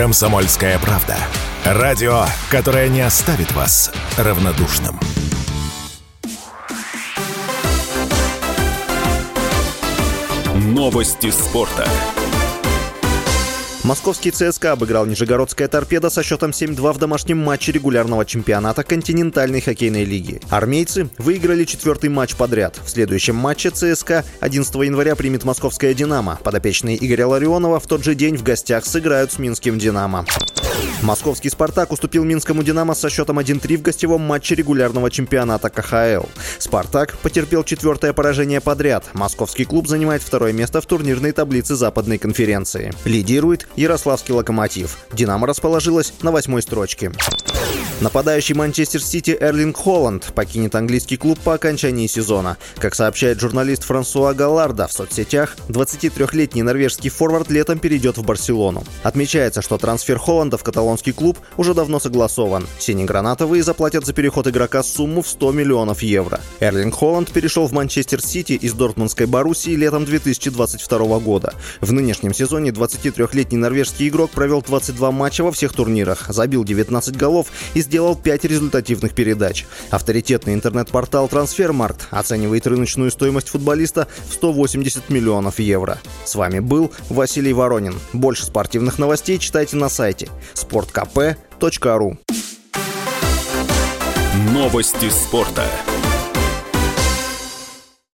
«Комсомольская правда». Радио, которое не оставит вас равнодушным. Новости спорта. Московский ЦСКА обыграл Нижегородская торпеда со счетом 7-2 в домашнем матче регулярного чемпионата континентальной хоккейной лиги. Армейцы выиграли четвертый матч подряд. В следующем матче ЦСКА 11 января примет московское «Динамо». Подопечные Игоря Ларионова в тот же день в гостях сыграют с минским «Динамо». Московский «Спартак» уступил Минскому «Динамо» со счетом 1-3 в гостевом матче регулярного чемпионата КХЛ. «Спартак» потерпел четвертое поражение подряд. Московский клуб занимает второе место в турнирной таблице Западной конференции. Лидирует Ярославский «Локомотив». «Динамо» расположилась на восьмой строчке. Нападающий Манчестер Сити Эрлинг Холланд покинет английский клуб по окончании сезона. Как сообщает журналист Франсуа Галларда в соцсетях, 23-летний норвежский форвард летом перейдет в Барселону. Отмечается, что трансфер Холланда в каталонский клуб уже давно согласован. Синегранатовые заплатят за переход игрока сумму в 100 миллионов евро. Эрлинг Холланд перешел в Манчестер Сити из Дортмундской Боруссии летом 2022 года. В нынешнем сезоне 23-летний норвежский игрок провел 22 матча во всех турнирах, забил 19 голов и сделал 5 результативных передач. Авторитетный интернет-портал Трансфермаркт оценивает рыночную стоимость футболиста в 180 миллионов евро. С вами был Василий Воронин. Больше спортивных новостей читайте на сайте sportkp.ru Новости спорта.